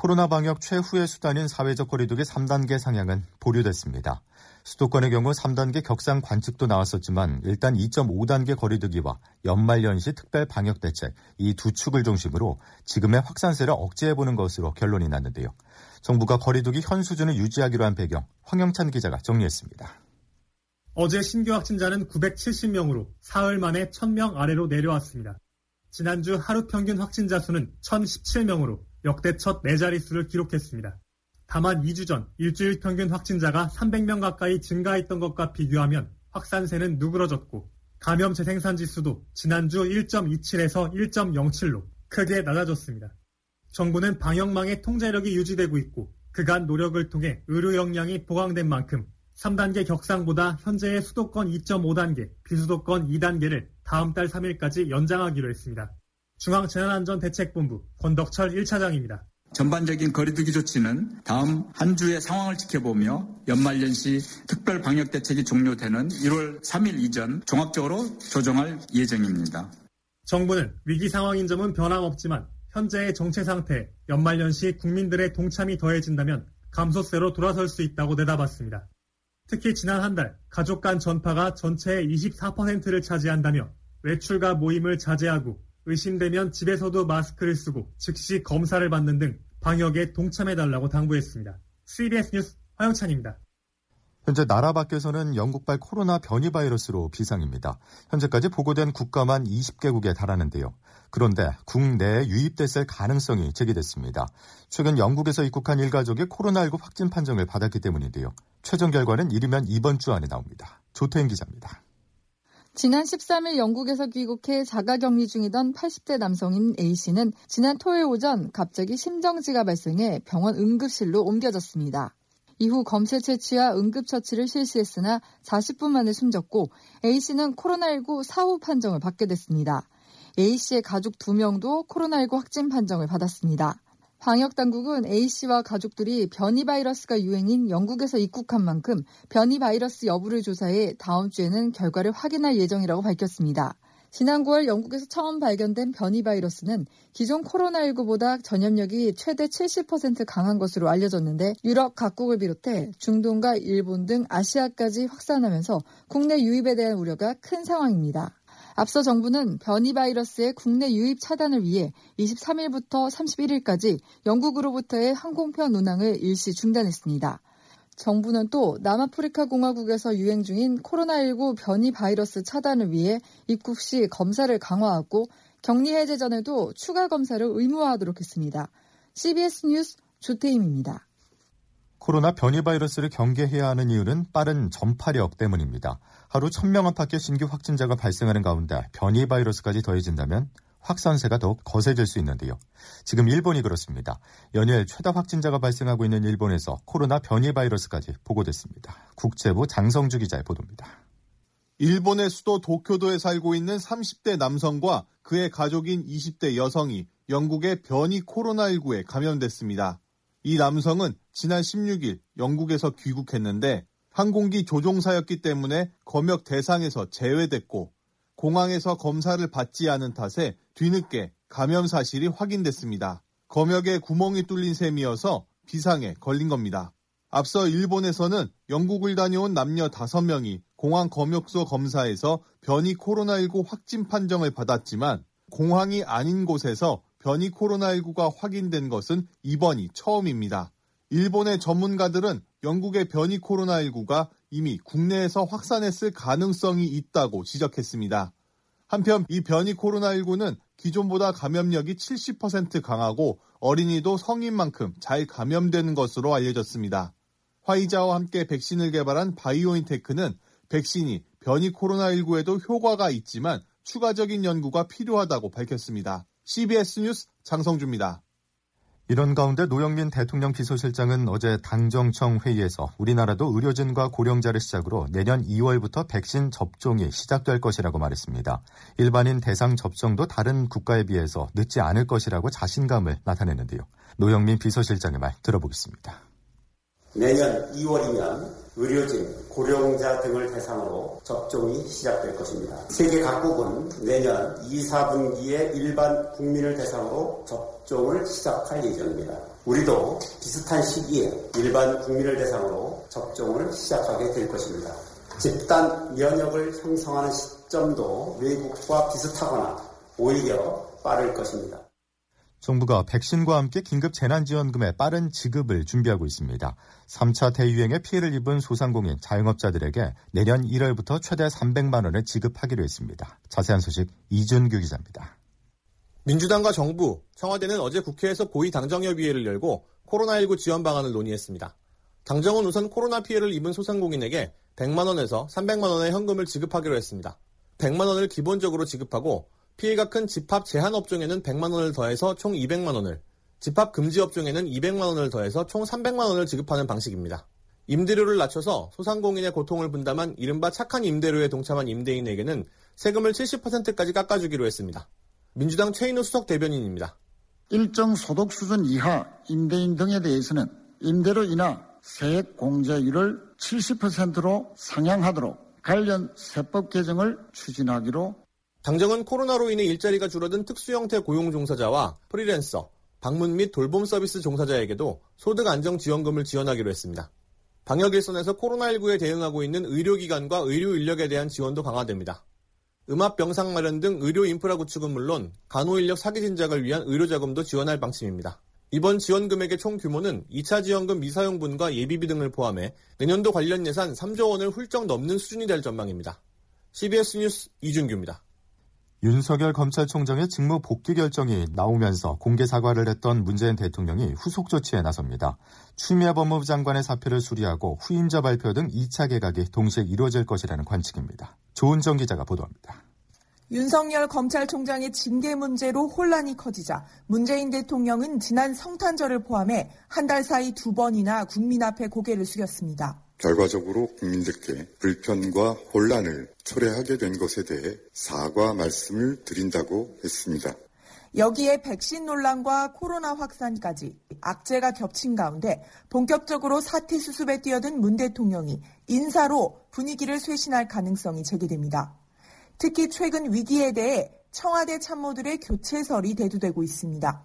코로나 방역 최후의 수단인 사회적 거리두기 3단계 상향은 보류됐습니다. 수도권의 경우 3단계 격상 관측도 나왔었지만 일단 2.5단계 거리두기와 연말연시 특별 방역 대책 이 두 축을 중심으로 지금의 확산세를 억제해보는 것으로 결론이 났는데요. 정부가 거리두기 현 수준을 유지하기로 한 배경 황영찬 기자가 정리했습니다. 어제 신규 확진자는 970명으로 사흘 만에 1000명 아래로 내려왔습니다. 지난주 하루 평균 확진자 수는 1017명으로 역대 첫 4자릿수를 기록했습니다. 다만 2주 전 일주일 평균 확진자가 300명 가까이 증가했던 것과 비교하면 확산세는 누그러졌고 감염 재생산 지수도 지난주 1.27에서 1.07로 크게 낮아졌습니다. 정부는 방역망의 통제력이 유지되고 있고 그간 노력을 통해 의료 역량이 보강된 만큼 3단계 격상보다 현재의 수도권 2.5단계, 비수도권 2단계를 다음 달 3일까지 연장하기로 했습니다. 중앙재난안전대책본부 권덕철 1차장입니다. 전반적인 거리두기 조치는 다음 한 주의 상황을 지켜보며 연말연시 특별 방역 대책이 종료되는 1월 3일 이전 종합적으로 조정할 예정입니다. 정부는 위기 상황인 점은 변함없지만 현재의 정체 상태, 연말연시 국민들의 동참이 더해진다면 감소세로 돌아설 수 있다고 내다봤습니다. 특히 지난 한 달 가족 간 전파가 전체의 24%를 차지한다며 외출과 모임을 자제하고 의심되면 집에서도 마스크를 쓰고 즉시 검사를 받는 등 방역에 동참해달라고 당부했습니다. CBS 뉴스 화영찬입니다. 현재 나라 밖에서는 영국발 코로나 변이 바이러스로 비상입니다. 현재까지 보고된 국가만 20개국에 달하는데요. 그런데 국내에 유입됐을 가능성이 제기됐습니다. 최근 영국에서 입국한 일가족이 코로나19 확진 판정을 받았기 때문인데요. 최종 결과는 이르면 이번 주 안에 나옵니다. 조태인 기자입니다. 지난 13일 영국에서 귀국해 자가격리 중이던 80대 남성인 A씨는 지난 토요일 오전 갑자기 심정지가 발생해 병원 응급실로 옮겨졌습니다. 이후 검체 채취와 응급처치를 실시했으나 40분 만에 숨졌고 A씨는 코로나19 사후 판정을 받게 됐습니다. A씨의 가족 2명도 코로나19 확진 판정을 받았습니다. 방역 당국은 A씨와 가족들이 변이 바이러스가 유행인 영국에서 입국한 만큼 변이 바이러스 여부를 조사해 다음 주에는 결과를 확인할 예정이라고 밝혔습니다. 지난 9월 영국에서 처음 발견된 변이 바이러스는 기존 코로나19보다 전염력이 최대 70% 강한 것으로 알려졌는데 유럽 각국을 비롯해 중동과 일본 등 아시아까지 확산하면서 국내 유입에 대한 우려가 큰 상황입니다. 앞서 정부는 변이 바이러스의 국내 유입 차단을 위해 23일부터 31일까지 영국으로부터의 항공편 운항을 일시 중단했습니다. 정부는 또 남아프리카 공화국에서 유행 중인 코로나19 변이 바이러스 차단을 위해 입국 시 검사를 강화하고 격리 해제 전에도 추가 검사를 의무화하도록 했습니다. CBS 뉴스 조태임입니다. 코로나 변이 바이러스를 경계해야 하는 이유는 빠른 전파력 때문입니다. 하루 1000명 안팎의 신규 확진자가 발생하는 가운데 변이 바이러스까지 더해진다면 확산세가 더욱 거세질 수 있는데요. 지금 일본이 그렇습니다. 연일 최다 확진자가 발생하고 있는 일본에서 코로나 변이 바이러스까지 보고됐습니다. 국제부 장성주 기자의 보도입니다. 일본의 수도 도쿄도에 살고 있는 30대 남성과 그의 가족인 20대 여성이 영국의 변이 코로나19에 감염됐습니다. 이 남성은 지난 16일 영국에서 귀국했는데 항공기 조종사였기 때문에 검역 대상에서 제외됐고 공항에서 검사를 받지 않은 탓에 뒤늦게 감염 사실이 확인됐습니다. 검역에 구멍이 뚫린 셈이어서 비상에 걸린 겁니다. 앞서 일본에서는 영국을 다녀온 남녀 5명이 공항 검역소 검사에서 변이 코로나19 확진 판정을 받았지만 공항이 아닌 곳에서 변이 코로나19가 확인된 것은 이번이 처음입니다. 일본의 전문가들은 영국의 변이 코로나19가 이미 국내에서 확산했을 가능성이 있다고 지적했습니다. 한편 이 변이 코로나19는 기존보다 감염력이 70% 강하고 어린이도 성인만큼 잘 감염되는 것으로 알려졌습니다. 화이자와 함께 백신을 개발한 바이오인테크는 백신이 변이 코로나19에도 효과가 있지만 추가적인 연구가 필요하다고 밝혔습니다. CBS 뉴스 장성주입니다. 이런 가운데 노영민 대통령 비서실장은 어제 당정청 회의에서 우리나라도 의료진과 고령자를 시작으로 내년 2월부터 백신 접종이 시작될 것이라고 말했습니다. 일반인 대상 접종도 다른 국가에 비해서 늦지 않을 것이라고 자신감을 나타냈는데요. 노영민 비서실장의 말 들어보겠습니다. 내년 2월이면 의료진, 고령자 등을 대상으로 접종이 시작될 것입니다. 세계 각국은 내년 2, 4분기에 일반 국민을 대상으로 접종을 시작할 예정입니다. 우리도 비슷한 시기에 일반 국민을 대상으로 접종을 시작하게 될 것입니다. 집단 면역을 형성하는 시점도 외국과 비슷하거나 오히려 빠를 것입니다. 정부가 백신과 함께 긴급 재난지원금의 빠른 지급을 준비하고 있습니다. 3차 대유행에 피해를 입은 소상공인 자영업자들에게 내년 1월부터 최대 300만 원을 지급하기로 했습니다. 자세한 소식 이준규 기자입니다. 민주당과 정부, 청와대는 어제 국회에서 고위 당정협의회를 열고 코로나19 지원 방안을 논의했습니다. 당정은 우선 코로나 피해를 입은 소상공인에게 100만 원에서 300만 원의 현금을 지급하기로 했습니다. 100만 원을 기본적으로 지급하고 피해가 큰 집합 제한 업종에는 100만 원을 더해서 총 200만 원을, 집합 금지 업종에는 200만 원을 더해서 총 300만 원을 지급하는 방식입니다. 임대료를 낮춰서 소상공인의 고통을 분담한 이른바 착한 임대료에 동참한 임대인에게는 세금을 70%까지 깎아주기로 했습니다. 민주당 최인우 수석 대변인입니다. 일정 소득 수준 이하 임대인 등에 대해서는 임대료 인하 세액 공제율을 70%로 상향하도록 관련 세법 개정을 추진하기로 당정은 코로나로 인해 일자리가 줄어든 특수 형태 고용 종사자와 프리랜서, 방문 및 돌봄 서비스 종사자에게도 소득 안정 지원금을 지원하기로 했습니다. 방역 일선에서 코로나19에 대응하고 있는 의료기관과 의료 인력에 대한 지원도 강화됩니다. 음압 병상 마련 등 의료 인프라 구축은 물론 간호 인력 사기 진작을 위한 의료 자금도 지원할 방침입니다. 이번 지원 금액의 총 규모는 2차 지원금 미사용분과 예비비 등을 포함해 내년도 관련 예산 3조 원을 훌쩍 넘는 수준이 될 전망입니다. CBS 뉴스 이준규입니다. 윤석열 검찰총장의 직무 복귀 결정이 나오면서 공개 사과를 했던 문재인 대통령이 후속 조치에 나섭니다. 추미애 법무부 장관의 사표를 수리하고 후임자 발표 등 2차 개각이 동시에 이루어질 것이라는 관측입니다. 조은정 기자가 보도합니다. 윤석열 검찰총장의 징계 문제로 혼란이 커지자 문재인 대통령은 지난 성탄절을 포함해 한 달 사이 두 번이나 국민 앞에 고개를 숙였습니다. 결과적으로 국민들께 불편과 혼란을 초래하게 된 것에 대해 사과 말씀을 드린다고 했습니다. 여기에 백신 논란과 코로나 확산까지 악재가 겹친 가운데 본격적으로 사태 수습에 뛰어든 문 대통령이 인사로 분위기를 쇄신할 가능성이 제기됩니다. 특히 최근 위기에 대해 청와대 참모들의 교체설이 대두되고 있습니다.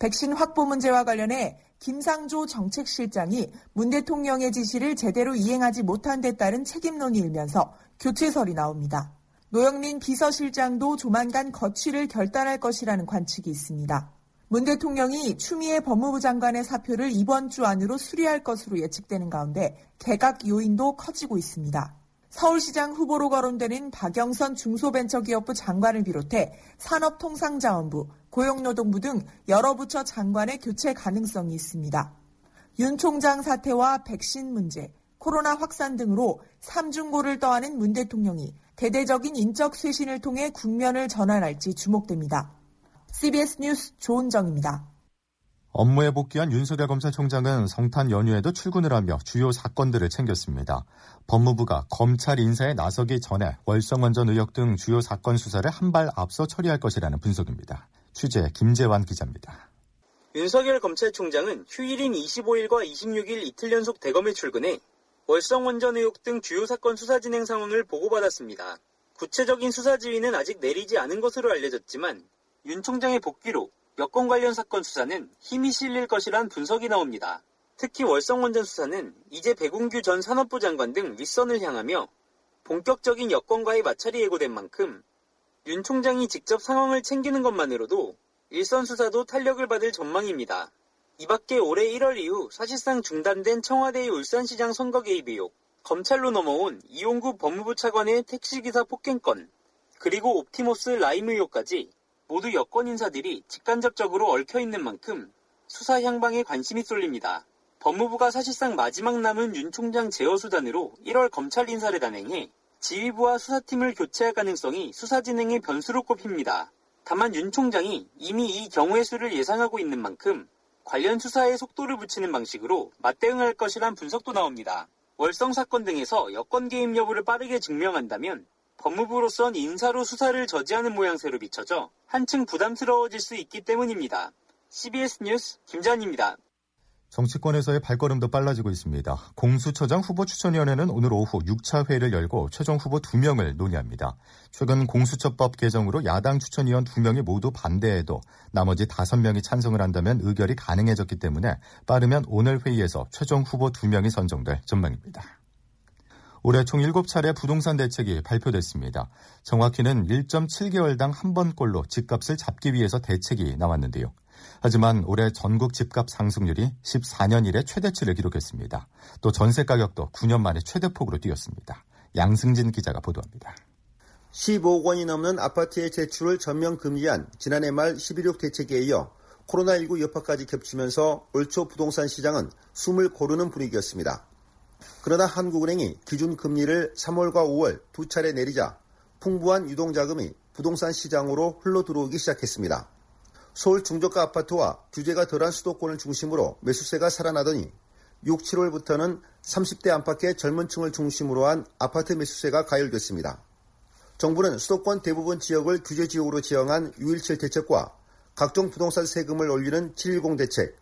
백신 확보 문제와 관련해 김상조 정책실장이 문 대통령의 지시를 제대로 이행하지 못한 데 따른 책임론이 일면서 교체설이 나옵니다. 노영민 비서실장도 조만간 거취를 결단할 것이라는 관측이 있습니다. 문 대통령이 추미애 법무부 장관의 사표를 이번 주 안으로 수리할 것으로 예측되는 가운데 개각 요인도 커지고 있습니다. 서울시장 후보로 거론되는 박영선 중소벤처기업부 장관을 비롯해 산업통상자원부, 고용노동부 등 여러 부처 장관의 교체 가능성이 있습니다. 윤 총장 사태와 백신 문제, 코로나 확산 등으로 삼중고를 떠안은 문 대통령이 대대적인 인적 쇄신을 통해 국면을 전환할지 주목됩니다. CBS 뉴스 조은정입니다. 업무에 복귀한 윤석열 검찰총장은 성탄 연휴에도 출근을 하며 주요 사건들을 챙겼습니다. 법무부가 검찰 인사에 나서기 전에 월성원전 의혹 등 주요 사건 수사를 한 발 앞서 처리할 것이라는 분석입니다. 취재 김재환 기자입니다. 윤석열 검찰총장은 휴일인 25일과 26일 이틀 연속 대검에 출근해 월성원전 의혹 등 주요 사건 수사 진행 상황을 보고받았습니다. 구체적인 수사 지휘는 아직 내리지 않은 것으로 알려졌지만 윤 총장의 복귀로 여권 관련 사건 수사는 힘이 실릴 것이란 분석이 나옵니다. 특히 월성 원전 수사는 이제 백운규 전 산업부 장관 등 윗선을 향하며 본격적인 여권과의 마찰이 예고된 만큼 윤 총장이 직접 상황을 챙기는 것만으로도 일선 수사도 탄력을 받을 전망입니다. 이 밖에 올해 1월 이후 사실상 중단된 청와대의 울산시장 선거 개입 의혹, 검찰로 넘어온 이용구 법무부 차관의 택시기사 폭행건, 그리고 옵티모스 라임 의혹까지 모두 여권 인사들이 직간접적으로 얽혀 있는 만큼 수사 향방에 관심이 쏠립니다. 법무부가 사실상 마지막 남은 윤 총장 제어 수단으로 1월 검찰 인사를 단행해 지휘부와 수사팀을 교체할 가능성이 수사 진행의 변수로 꼽힙니다. 다만 윤 총장이 이미 이 경우의 수를 예상하고 있는 만큼 관련 수사에 속도를 붙이는 방식으로 맞대응할 것이란 분석도 나옵니다. 월성 사건 등에서 여권 개입 여부를 빠르게 증명한다면 법무부로선 인사로 수사를 저지하는 모양새로 비춰져 한층 부담스러워질 수 있기 때문입니다. CBS 뉴스 김잔입니다. 정치권에서의 발걸음도 빨라지고 있습니다. 공수처장 후보 추천위원회는 오늘 오후 6차 회의를 열고 최종 후보 2명을 논의합니다. 최근 공수처법 개정으로 야당 추천위원 2명이 모두 반대해도 나머지 5명이 찬성을 한다면 의결이 가능해졌기 때문에 빠르면 오늘 회의에서 최종 후보 2명이 선정될 전망입니다. 올해 총 7차례 부동산 대책이 발표됐습니다. 정확히는 1.7개월당 한 번꼴로 집값을 잡기 위해서 대책이 나왔는데요. 하지만 올해 전국 집값 상승률이 14년 이래 최대치를 기록했습니다. 또 전세 가격도 9년 만에 최대폭으로 뛰었습니다. 양승진 기자가 보도합니다. 15억 원이 넘는 아파트의 제출을 전면 금지한 지난해 말 11.6 대책에 이어 코로나19 여파까지 겹치면서 올 초 부동산 시장은 숨을 고르는 분위기였습니다. 그러나 한국은행이 기준 금리를 3월과 5월 두 차례 내리자 풍부한 유동자금이 부동산 시장으로 흘러 들어오기 시작했습니다. 서울 중저가 아파트와 규제가 덜한 수도권을 중심으로 매수세가 살아나더니 6, 7월부터는 30대 안팎의 젊은 층을 중심으로 한 아파트 매수세가 가열됐습니다. 정부는 수도권 대부분 지역을 규제 지역으로 지정한 6.17 대책과 각종 부동산 세금을 올리는 710 대책,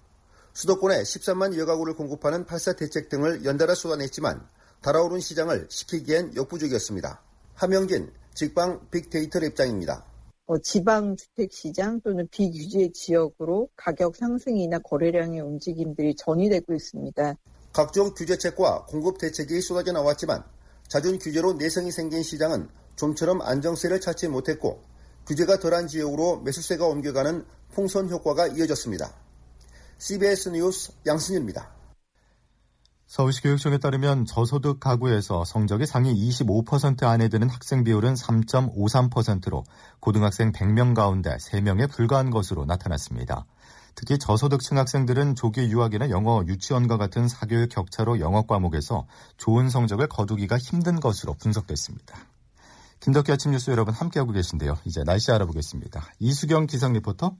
수도권에 13만 여가구를 공급하는 84 대책 등을 연달아 쏟아냈지만 달아오른 시장을 시키기엔 역부족이었습니다. 하명진 직방 빅데이터 입장입니다. 어, 지방 주택 시장 또는 비규제 지역으로 가격 상승이나 거래량의 움직임들이 전이되고 있습니다. 각종 규제책과 공급 대책이 쏟아져 나왔지만 잦은 규제로 내성이 생긴 시장은 좀처럼 안정세를 찾지 못했고 규제가 덜한 지역으로 매수세가 옮겨가는 풍선 효과가 이어졌습니다. CBS 뉴스 양승일입니다. 서울시 교육청에 따르면 저소득 가구에서 성적이 상위 25% 안에 드는 학생 비율은 3.53%로 고등학생 100명 가운데 3명에 불과한 것으로 나타났습니다. 특히 저소득층 학생들은 조기 유학이나 영어, 유치원과 같은 사교육 격차로 영어 과목에서 좋은 성적을 거두기가 힘든 것으로 분석됐습니다. 김덕기 아침 뉴스 여러분 함께하고 계신데요. 이제 날씨 알아보겠습니다. 이수경 기상 리포터.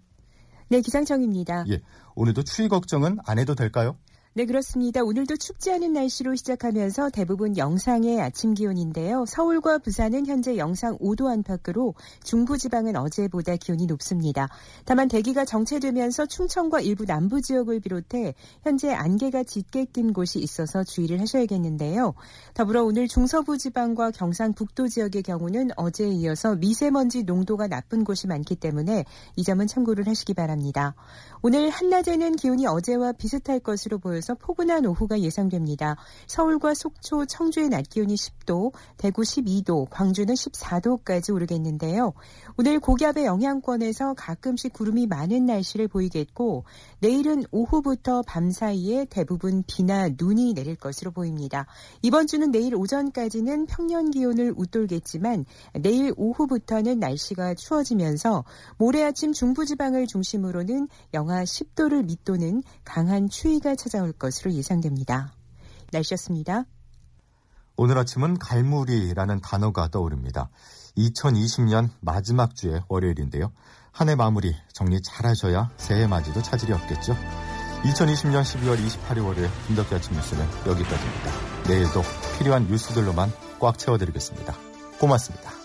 네, 기상청입니다. 예, 오늘도 추위 걱정은 안 해도 될까요? 네, 그렇습니다. 오늘도 춥지 않은 날씨로 시작하면서 대부분 영상의 아침 기온인데요. 서울과 부산은 현재 영상 5도 안팎으로 중부지방은 어제보다 기온이 높습니다. 다만 대기가 정체되면서 충청과 일부 남부 지역을 비롯해 현재 안개가 짙게 낀 곳이 있어서 주의를 하셔야겠는데요. 더불어 오늘 중서부 지방과 경상북도 지역의 경우는 어제에 이어서 미세먼지 농도가 나쁜 곳이 많기 때문에 이 점은 참고를 하시기 바랍니다. 오늘 한낮에는 기온이 어제와 비슷할 것으로 보여 서 포근한 오후가 예상됩니다. 서울과 속초, 청주의 낮 기온이 10도, 대구 12도, 광주는 14도까지 오르겠는데요. 오늘 고기압의 영향권에서 가끔씩 구름이 많은 날씨를 보이겠고 내일은 오후부터 밤 사이에 대부분 비나 눈이 내릴 것으로 보입니다. 이번 주는 내일 오전까지는 평년 기온을 웃돌겠지만 내일 오후부터는 날씨가 추워지면서 모레 아침 중부지방을 중심으로는 영하 영하 10도를 밑도는 강한 추위가 찾아 올 것으로 예상됩니다. 날씨였습니다. 오늘 아침은 갈무리라는 단어가 떠오릅니다. 2020년 마지막 주의 월요일인데요. 한 해 마무리 정리 잘 하셔야 새해 맞이도 차질이 없겠죠. 2020년 12월 28일 월요일 김덕기 아침 뉴스는 여기까지입니다. 내일도 필요한 뉴스들로만 꽉 채워드리겠습니다. 고맙습니다.